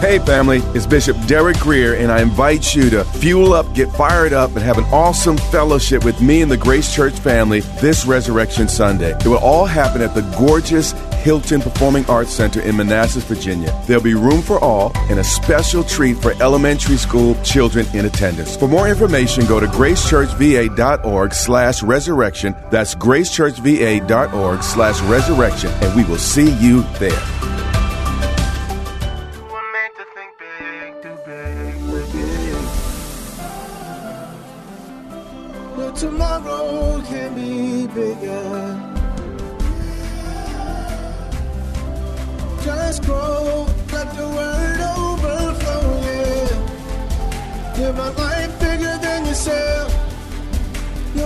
Hey, family, it's Bishop Derek Grier, and I invite you to fuel up, get fired up, and have an awesome fellowship with me and the Grace Church family this Resurrection Sunday. It will all happen at the gorgeous Hylton Performing Arts Center in Manassas, Virginia. There'll be room for all and a special treat for elementary school children in attendance. For more information, go to gracechurchva.org slash resurrection. That's gracechurchva.org slash resurrection, and we will see you there.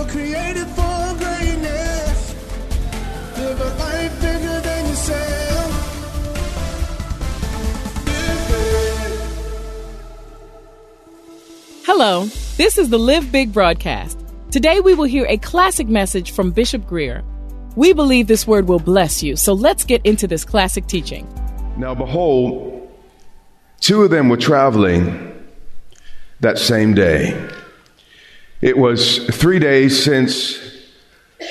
Created for greatness. Live a life bigger than yourself. Hello, this is the Live Big broadcast. Today we will hear a classic message from Bishop Grier. We believe this word will bless you, so let's get into this classic teaching. Now, behold, two of them were traveling that same day. It was three days since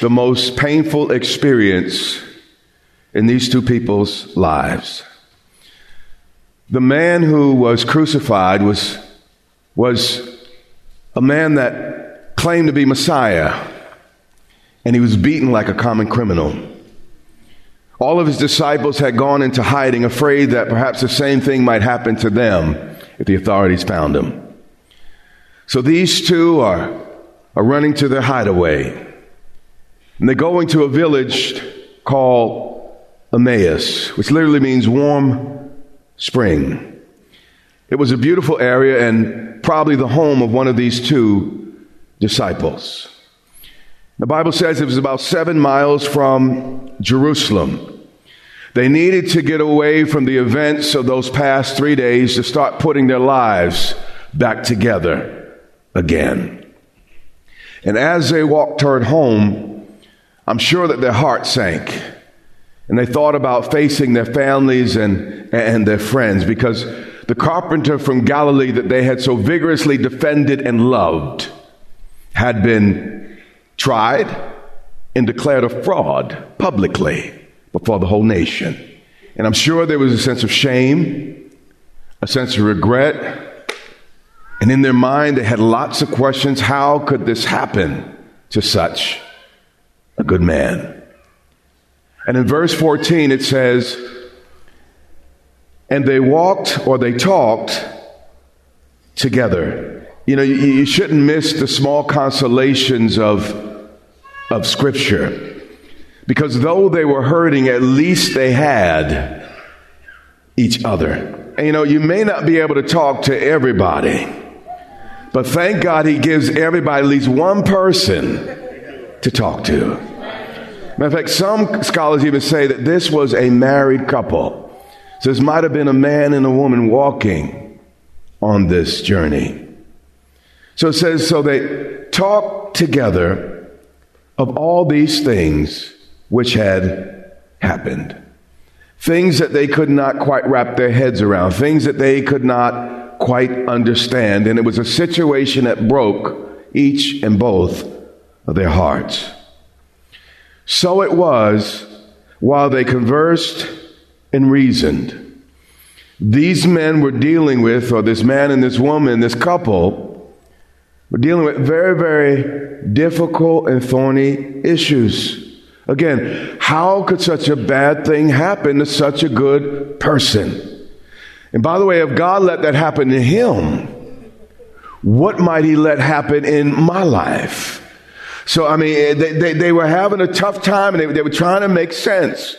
the most painful experience in these two people's lives. The man who was crucified was, was a man that claimed to be Messiah, and he was beaten like a common criminal. All of his disciples had gone into hiding, afraid that perhaps the same thing might happen to them if the authorities found him. So these two are, are running to their hideaway. And they go into a village called Emmaus, which literally means warm spring. It was a beautiful area and probably the home of one of these two disciples. The Bible says it was about seven miles from Jerusalem. They needed to get away from the events of those past three days to start putting their lives back together again. And as they walked toward home, I'm sure that their hearts sank. And they thought about facing their families and, and their friends because the carpenter from Galilee that they had so vigorously defended and loved had been tried and declared a fraud publicly before the whole nation. And I'm sure there was a sense of shame, a sense of regret. And in their mind, they had lots of questions. How could this happen to such a good man? And in verse 14, it says, And they walked or they talked together you know, you, you shouldn't miss the small consolations of, of Scripture. Because though they were hurting, at least they had each other. And you know, you may not be able to talk to everybody, but thank God he gives everybody at least one person to talk to. Matter of fact, some scholars even say that this was a married couple. So this might have been a man and a woman walking on this journey. So it says, so they talked together of all these things which had happened. Things that they could not quite wrap their heads around, things that they could not quite understand. And it was a situation that broke each and both of their hearts. So it was while they conversed and reasoned. These men were dealing with, or this man and this woman, this couple, we're dealing with very, very difficult and thorny issues. Again, how could such a bad thing happen to such a good person? And by the way, if God let that happen to him, what might he let happen in my life? So, I mean, eh, they, they, they were having a tough time and they, they were trying to make sense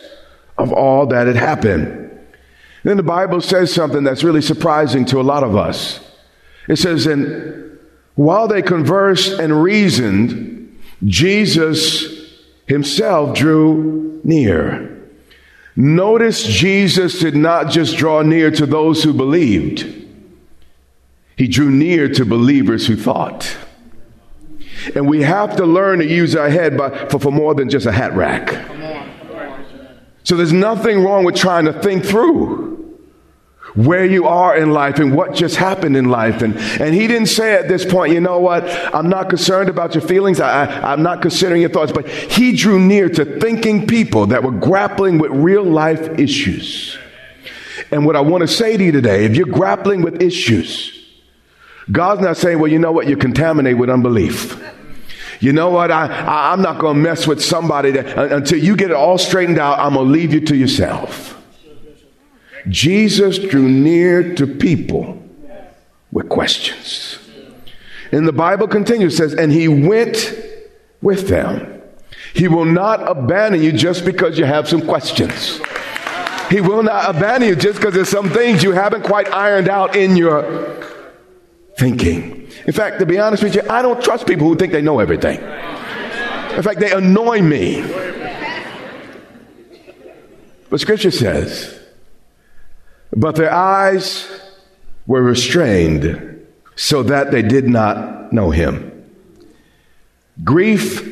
of all that had happened. Then the Bible says something that's really surprising to a lot of us. It says, and while they conversed and reasoned, Jesus himself drew near. Notice Jesus did not just draw near to those who believed. He drew near to believers who thought. And we have to learn to use our head by, for, for more than just a hat rack. So there's nothing wrong with trying to think through where you are in life and what just happened in life. And, and he didn't say at this point, you know what, I'm not concerned about your feelings. I, I, I'm not considering your thoughts. But he drew near to thinking people that were grappling with real life issues. And what I want to say to you today, if you're grappling with issues, God's not saying, well, you know what, you're contaminated with unbelief. You know what? I, I, am not going to mess with somebody that, until you get it all straightened out. I'm going to leave you to yourself. Jesus drew near to people with questions. And the Bible continues, says, and he went with them. He will not abandon you just because you have some questions. He will not abandon you just because there's some things you haven't quite ironed out in your thinking. In fact, to be honest with you, I don't trust people who think they know everything. In fact, they annoy me. But scripture says, but their eyes were restrained so that they did not know him. Grief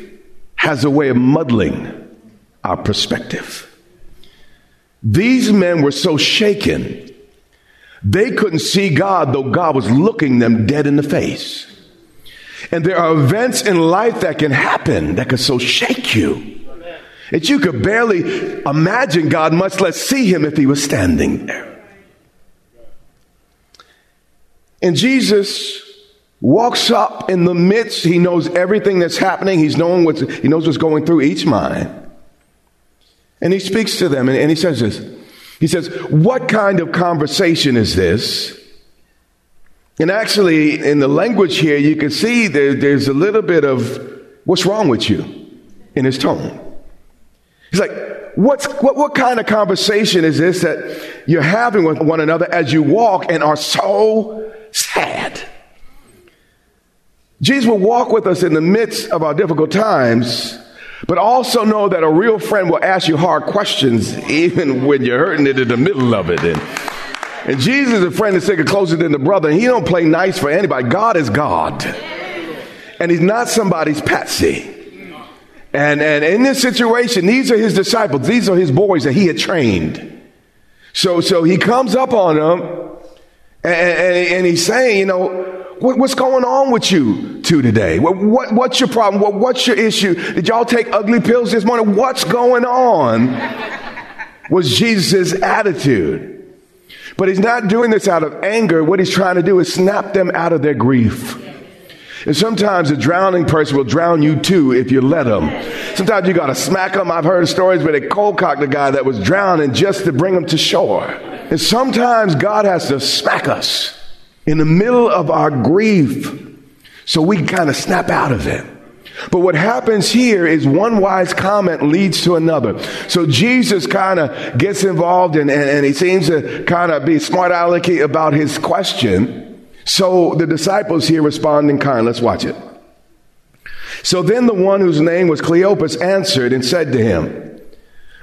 has a way of muddling our perspective. These men were so shaken, they couldn't see God, though God was looking them dead in the face. And there are events in life that can happen that can so shake you that you could barely imagine God, much less see him if he was standing there. And Jesus walks up in the midst. He knows everything that's happening. He's knowing what's, he knows what's going through each mind. And he speaks to them and, and he says this. He says, What kind of conversation is this? And actually, in the language here, you can see there, there's a little bit of what's wrong with you in his tone. He's like, What's, what, what kind of conversation is this that you're having with one another as you walk and are so sad? Jesus will walk with us in the midst of our difficult times, but also know that a real friend will ask you hard questions even when you're hurting it in the middle of it. And, and Jesus is a friend that's taken closer than the brother, and he don't play nice for anybody. God is God. And he's not somebody's patsy. And, and in this situation, these are his disciples. These are his boys that he had trained. So, so he comes up on them and, and, and he's saying, you know, what, what's going on with you two today? What, what, what's your problem? What, what's your issue? Did y'all take ugly pills this morning? What's going on? Was Jesus' attitude. But he's not doing this out of anger. What he's trying to do is snap them out of their grief. And sometimes a drowning person will drown you too if you let them. Sometimes you got to smack them. I've heard stories where they cold cocked a guy that was drowning just to bring him to shore. And sometimes God has to smack us in the middle of our grief so we can kind of snap out of it. But what happens here is one wise comment leads to another. So Jesus kind of gets involved and, and, and, he seems to kind of be smart alecky about his question. So the disciples here respond in kind. Let's watch it. So then the one whose name was Cleopas answered and said to him,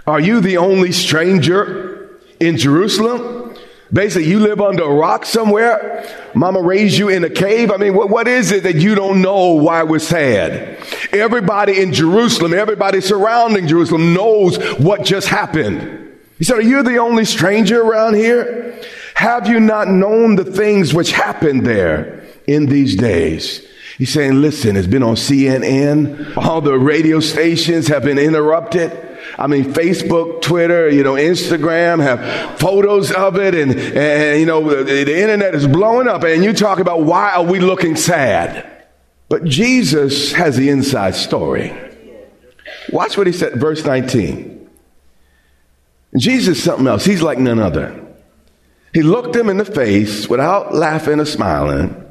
Are you the only stranger in Jerusalem? Basically, you live under a rock somewhere. Mama raised you in a cave. I mean, what, what is it that you don't know why we're sad? Everybody in Jerusalem, everybody surrounding Jerusalem knows what just happened. He said, Are you the only stranger around here? Have you not known the things which happened there in these days? He's saying, listen, it's been on CNN. All the radio stations have been interrupted. I mean, Facebook, Twitter, you know, Instagram have photos of it and, and you know, the, the internet is blowing up and you talk about why are we looking sad? But Jesus has the inside story. Watch what he said, verse 19. Jesus something else. He's like none other. He looked him in the face without laughing or smiling,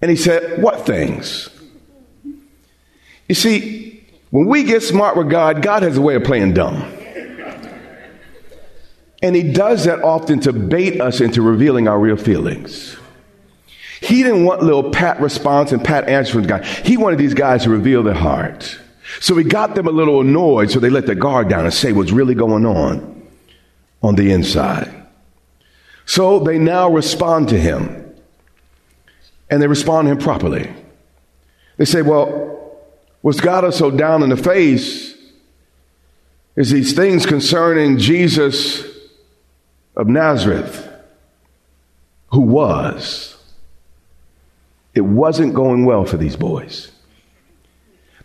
and he said, What things? You see, when we get smart with God, God has a way of playing dumb. And he does that often to bait us into revealing our real feelings. He didn't want little pat response and pat answer from God. He wanted these guys to reveal their heart. So he got them a little annoyed, so they let their guard down and say what's really going on on the inside. So they now respond to him. And they respond to him properly. They say, Well, what's got us so down in the face is these things concerning Jesus of Nazareth, who was. It wasn't going well for these boys.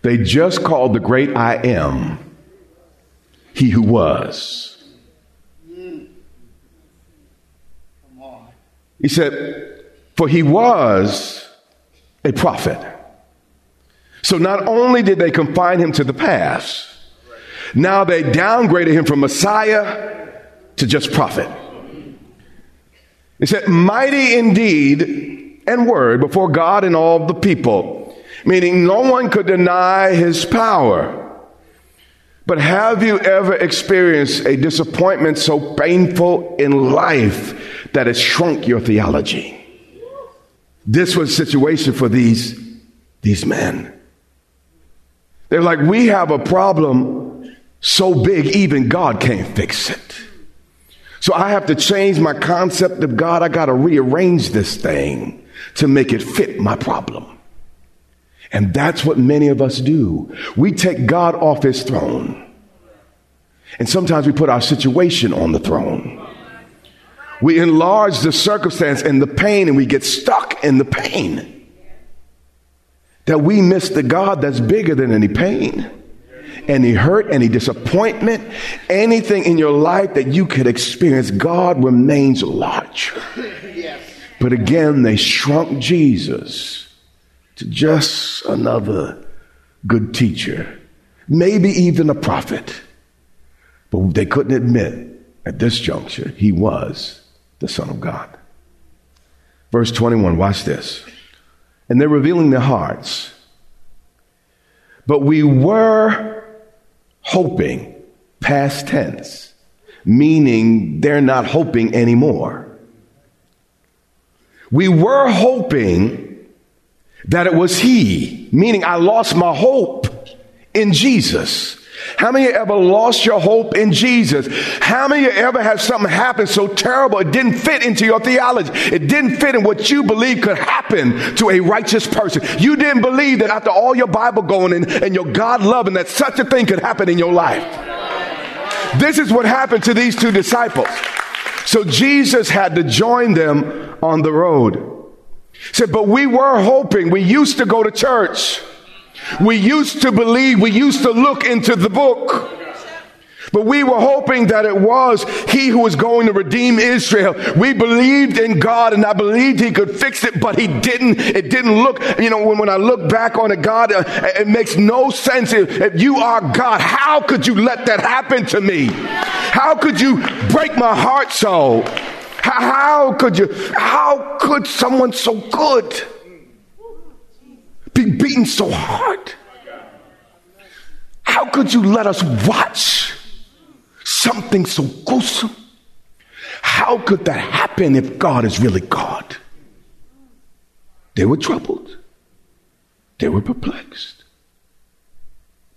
They just called the great I am he who was. He said, For he was a prophet. So not only did they confine him to the past, now they downgraded him from Messiah to just prophet. He said, Mighty indeed and word before God and all the people, meaning no one could deny his power. But have you ever experienced a disappointment so painful in life that it shrunk your theology? This was a situation for these, these men. They're like, we have a problem so big, even God can't fix it. So I have to change my concept of God. I got to rearrange this thing to make it fit my problem. And that's what many of us do. We take God off his throne. And sometimes we put our situation on the throne. We enlarge the circumstance and the pain and we get stuck in the pain. That we miss the God that's bigger than any pain, any hurt, any disappointment, anything in your life that you could experience. God remains larger. But again, they shrunk Jesus to just another good teacher, maybe even a prophet. But they couldn't admit at this juncture he was the Son of God. Verse 21, watch this. And they're revealing their hearts. But we were hoping, past tense, meaning they're not hoping anymore. We were hoping that it was He, meaning I lost my hope in Jesus. How many ever lost your hope in Jesus? How many ever had something happen so terrible it didn't fit into your theology? It didn't fit in what you believe could happen to a righteous person. You didn't believe that after all your Bible going and, and your God loving that such a thing could happen in your life. This is what happened to these two disciples. So Jesus had to join them on the road. He said, but we were hoping, we used to go to church. We used to believe, we used to look into the book. But we were hoping that it was he who was going to redeem Israel. We believed in God and I believed he could fix it, but he didn't. It didn't look, you know, when, when I look back on it, God, uh, it makes no sense. If, if you are God, how could you let that happen to me? How could you break my heart so? How, how could you, how could someone so good be beaten so hard? How could you let us watch something so gruesome? How could that happen if God is really God? They were troubled. They were perplexed.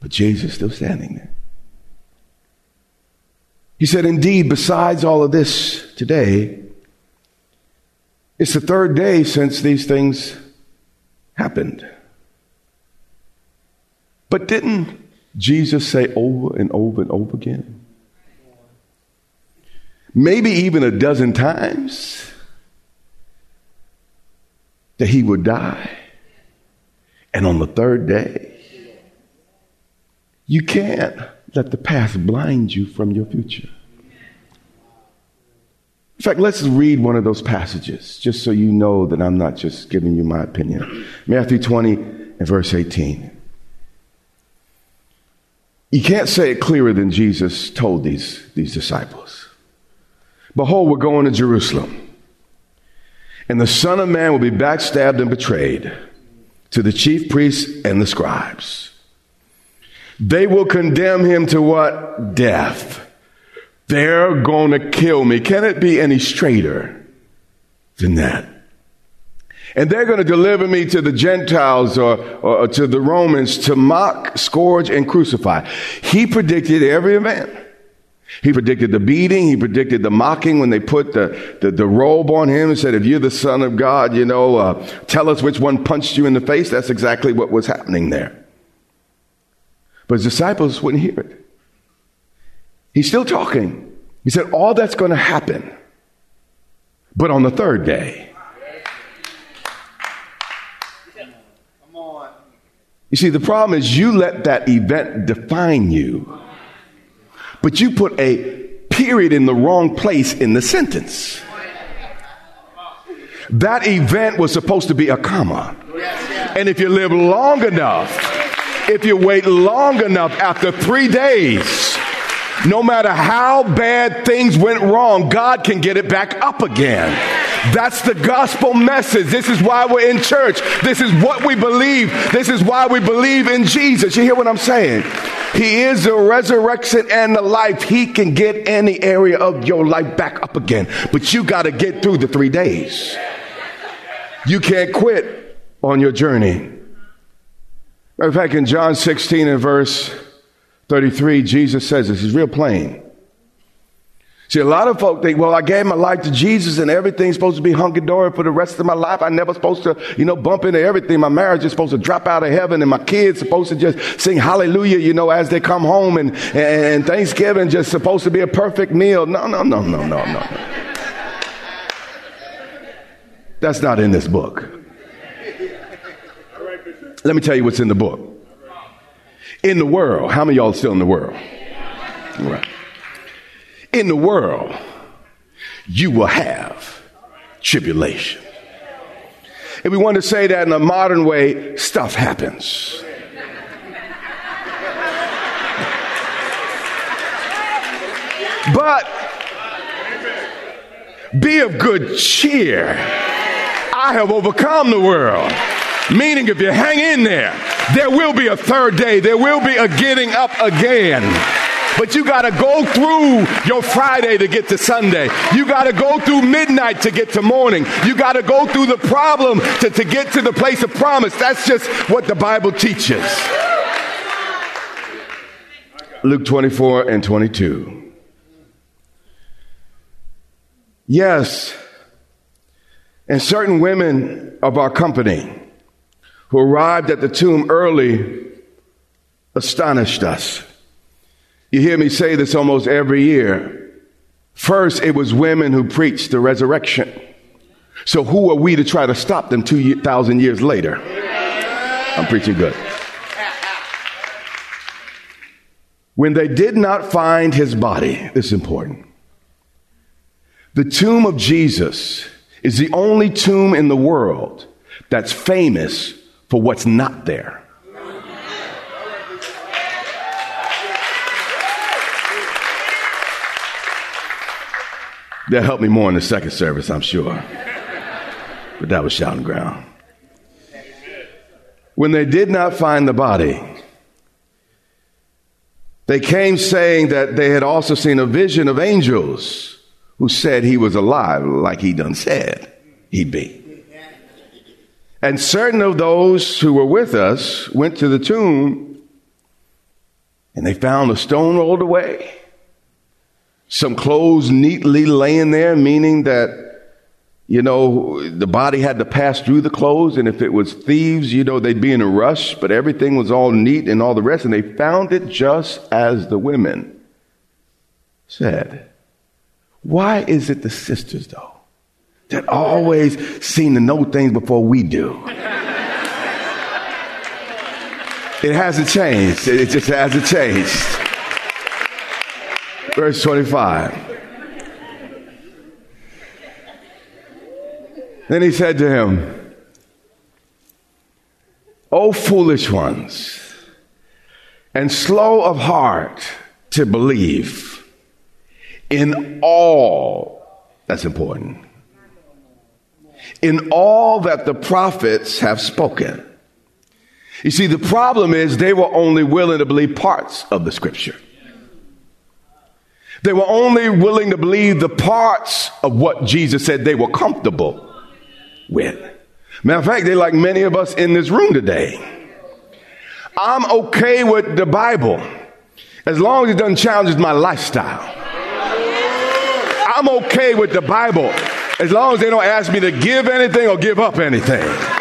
But Jesus is still standing there. He said, Indeed, besides all of this today, it's the third day since these things happened. But didn't Jesus say over and over and over again? Maybe even a dozen times that he would die. And on the third day, you can't let the past blind you from your future. In fact, let's read one of those passages just so you know that I'm not just giving you my opinion. Matthew 20 and verse 18. You can't say it clearer than Jesus told these, these disciples. Behold, we're going to Jerusalem, and the Son of Man will be backstabbed and betrayed to the chief priests and the scribes. They will condemn him to what? Death. They're going to kill me. Can it be any straighter than that? And they're going to deliver me to the Gentiles or, or, to the Romans to mock, scourge, and crucify. He predicted every event. He predicted the beating. He predicted the mocking when they put the, the, the robe on him and said, if you're the son of God, you know, uh, tell us which one punched you in the face. That's exactly what was happening there. But his disciples wouldn't hear it. He's still talking. He said, all that's going to happen. But on the third day, You see, the problem is you let that event define you, but you put a period in the wrong place in the sentence. That event was supposed to be a comma. And if you live long enough, if you wait long enough after three days, no matter how bad things went wrong, God can get it back up again. That's the gospel message. This is why we're in church. This is what we believe. This is why we believe in Jesus. You hear what I'm saying? He is the resurrection and the life. He can get any area of your life back up again. But you got to get through the three days. You can't quit on your journey. Matter of fact, in John 16 and verse 33, Jesus says this is real plain. See, a lot of folk think, well, I gave my life to Jesus and everything's supposed to be hunky dory for the rest of my life. I never supposed to, you know, bump into everything. My marriage is supposed to drop out of heaven and my kids supposed to just sing hallelujah, you know, as they come home and, and Thanksgiving just supposed to be a perfect meal. No, no, no, no, no, no. That's not in this book. Let me tell you what's in the book. In the world, how many y'all still in the world? Right in the world, you will have tribulation. If we want to say that in a modern way, stuff happens. But be of good cheer. I have overcome the world. Meaning, if you hang in there, there will be a third day. There will be a getting up again. But you got to go through your Friday to get to Sunday. You got to go through midnight to get to morning. You got to go through the problem to, to get to the place of promise. That's just what the Bible teaches. Luke 24 and 22. Yes, and certain women of our company who arrived at the tomb early astonished us. You hear me say this almost every year. First, it was women who preached the resurrection. So who are we to try to stop them 2,000 years later? I'm preaching good. When they did not find his body, this is important. The tomb of Jesus is the only tomb in the world that's famous for what's not there. They'll help me more in the second service, I'm sure. But that was shouting ground. When they did not find the body, they came saying that they had also seen a vision of angels who said he was alive, like he done said he'd be. And certain of those who were with us went to the tomb and they found the stone rolled away some clothes neatly laying there, meaning that, you know, the body had to pass through the clothes. And if it was thieves, you know, they'd be in a rush, but everything was all neat and all the rest. And they found it just as the women said. Why is it the sisters, though, that always seem to know things before we do? It hasn't changed. It just hasn't changed. Verse 25. Then he said to him, O foolish ones, and slow of heart to believe in all, that's important, in all that the prophets have spoken. You see, the problem is they were only willing to believe parts of the scripture. They were only willing to believe the parts of what Jesus said they were comfortable with. Matter of fact, they're like many of us in this room today. I'm okay with the Bible as long as it doesn't challenge my lifestyle. I'm okay with the Bible as long as they don't ask me to give anything or give up anything.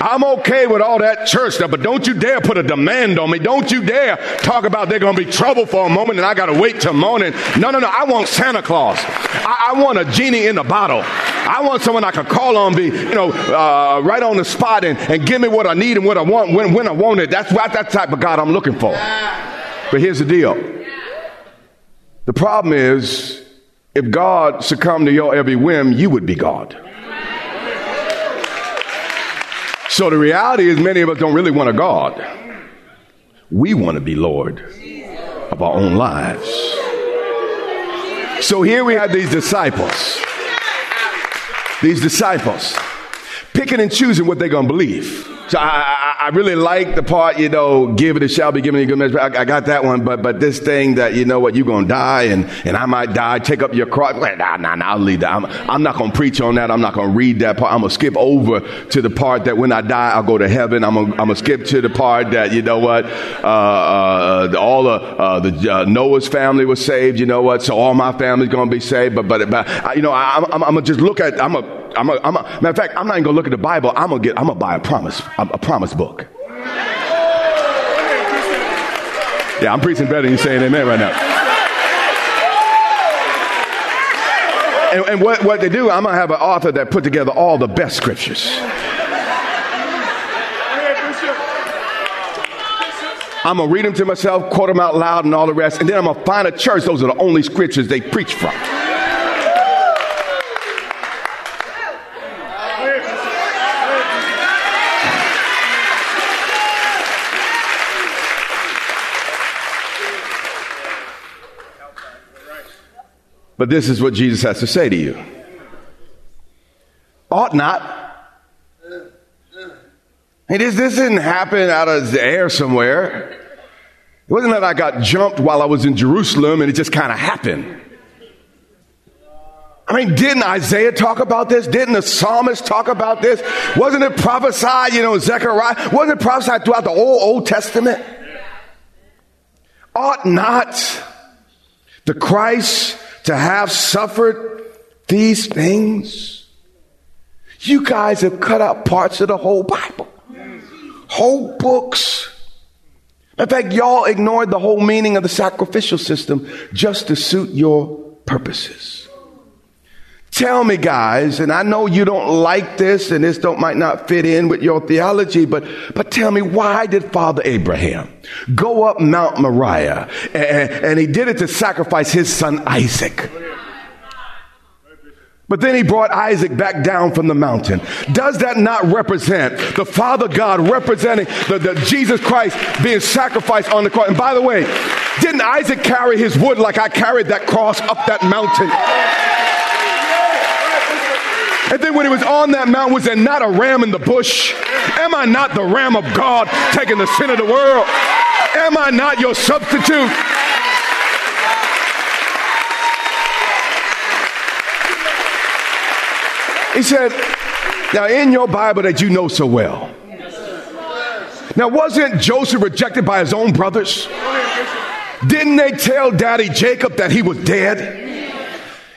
I'm okay with all that church stuff, but don't you dare put a demand on me. Don't you dare talk about they're going to be trouble for a moment and I got to wait till morning. No, no, no. I want Santa Claus. I, I, want a genie in a bottle. I want someone I can call on, be, you know, uh, right on the spot and, and give me what I need and what I want when, when I want it. That's what that type of God I'm looking for. But here's the deal. The problem is, if God succumbed to your every whim, you would be God. So the reality is, many of us don't really want a God. We want to be Lord of our own lives. So here we have these disciples. These disciples picking and choosing what they're going to believe. So I, I, I, really like the part, you know, give it, it shall be given you good measure. I, I, got that one, but, but this thing that, you know what, you're to die and, and I might die, take up your cross. Nah, nah, nah, I'll leave that. I'm, I'm not to preach on that. I'm not to read that part. I'm to skip over to the part that when I die, I'll go to heaven. I'm gonna, I'm gonna skip to the part that, you know what, uh, uh, all of, uh, the, uh, Noah's family was saved, you know what, so all my family's to be saved. But, but, but you know, I, I'm, I'm going to just look at, I'm to, I'm a, I'm a, matter of fact, I'm not even gonna look at the Bible. I'm gonna get, I'm gonna buy a promise, a, promise book. Yeah, I'm preaching better than you saying amen right now. And, and what, what they do, I'm gonna have an author that put together all the best scriptures. I'm gonna read them to myself, quote them out loud, and all the rest, and then I'm gonna find a church. Those are the only scriptures they preach from. But this is what Jesus has to say to you. Ought not. Hey, this, this didn't happen out of the air somewhere. It wasn't that I got jumped while I was in Jerusalem and it just kind of happened. I mean, didn't Isaiah talk about this? Didn't the psalmist talk about this? Wasn't it prophesied, you know, Zechariah? Wasn't it prophesied throughout the whole Old Testament? Ought not the Christ to have suffered these things, you guys have cut out parts of the whole Bible, whole books. In fact, y'all ignored the whole meaning of the sacrificial system just to suit your purposes. Tell me, guys, and I know you don't like this and this don't might not fit in with your theology, but, but tell me, why did Father Abraham go up Mount Moriah and, and he did it to sacrifice his son Isaac? But then he brought Isaac back down from the mountain. Does that not represent the Father God representing the, the, Jesus Christ being sacrificed on the cross? And by the way, didn't Isaac carry his wood like I carried that cross up that mountain? And then when he was on that mountain, was there not a ram in the bush? Am I not the ram of God taking the sin of the world? Am I not your substitute? He said, Now, in your Bible that you know so well. Now, wasn't Joseph rejected by his own brothers? Didn't they tell daddy Jacob that he was dead?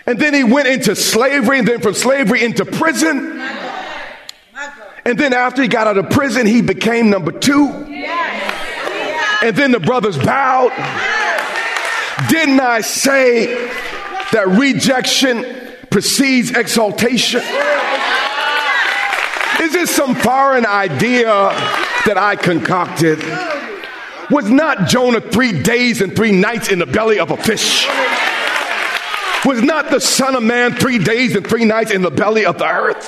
And then he went into slavery, and then from slavery into prison. My God. My God. And then after he got out of prison, he became number two. Yes. And then the brothers bowed. Yes. Didn't I say that rejection precedes exaltation? Is this some foreign idea that I concocted? Was not Jonah three days and three nights in the belly of a fish? Was not the Son of Man three days and three nights in the belly of the earth?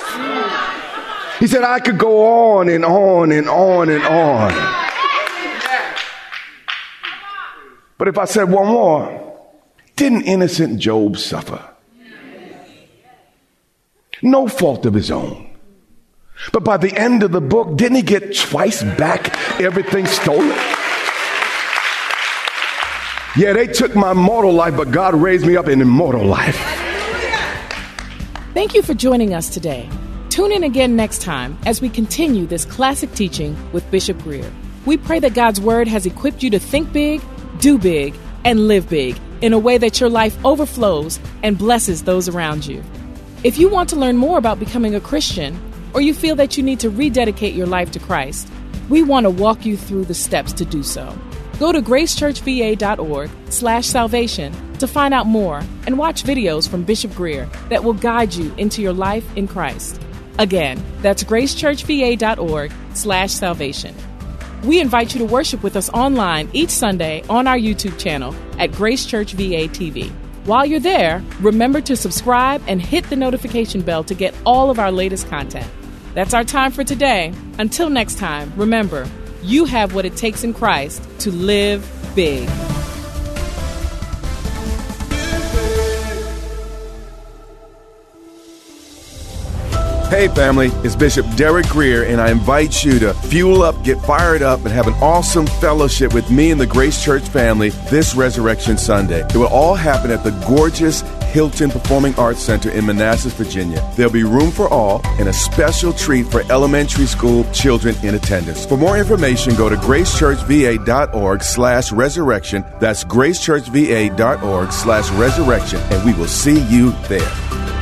He said, I could go on and on and on and on. But if I said one more, didn't innocent Job suffer? No fault of his own. But by the end of the book, didn't he get twice back everything stolen? Yeah, they took my mortal life, but God raised me up in immortal life. Thank you for joining us today. Tune in again next time as we continue this classic teaching with Bishop Grier. We pray that God's Word has equipped you to think big, do big, and live big in a way that your life overflows and blesses those around you. If you want to learn more about becoming a Christian, or you feel that you need to rededicate your life to Christ, we want to walk you through the steps to do so. Go to gracechurchva.org slash salvation to find out more and watch videos from Bishop Grier that will guide you into your life in Christ. Again, that's gracechurchva.org slash salvation. We invite you to worship with us online each Sunday on our YouTube channel at Grace Church VA TV. While you're there, remember to subscribe and hit the notification bell to get all of our latest content. That's our time for today. Until next time, remember, you have what it takes in Christ to live big. Hey, family, it's Bishop Derek Grier, and I invite you to fuel up, get fired up, and have an awesome fellowship with me and the Grace Church family this Resurrection Sunday. It will all happen at the gorgeous Hylton Performing Arts Center in Manassas, Virginia. There'll be room for all and a special treat for elementary school children in attendance. For more information, go to gracechurchva.org slash resurrection. That's gracechurchva.org slash resurrection, and we will see you there.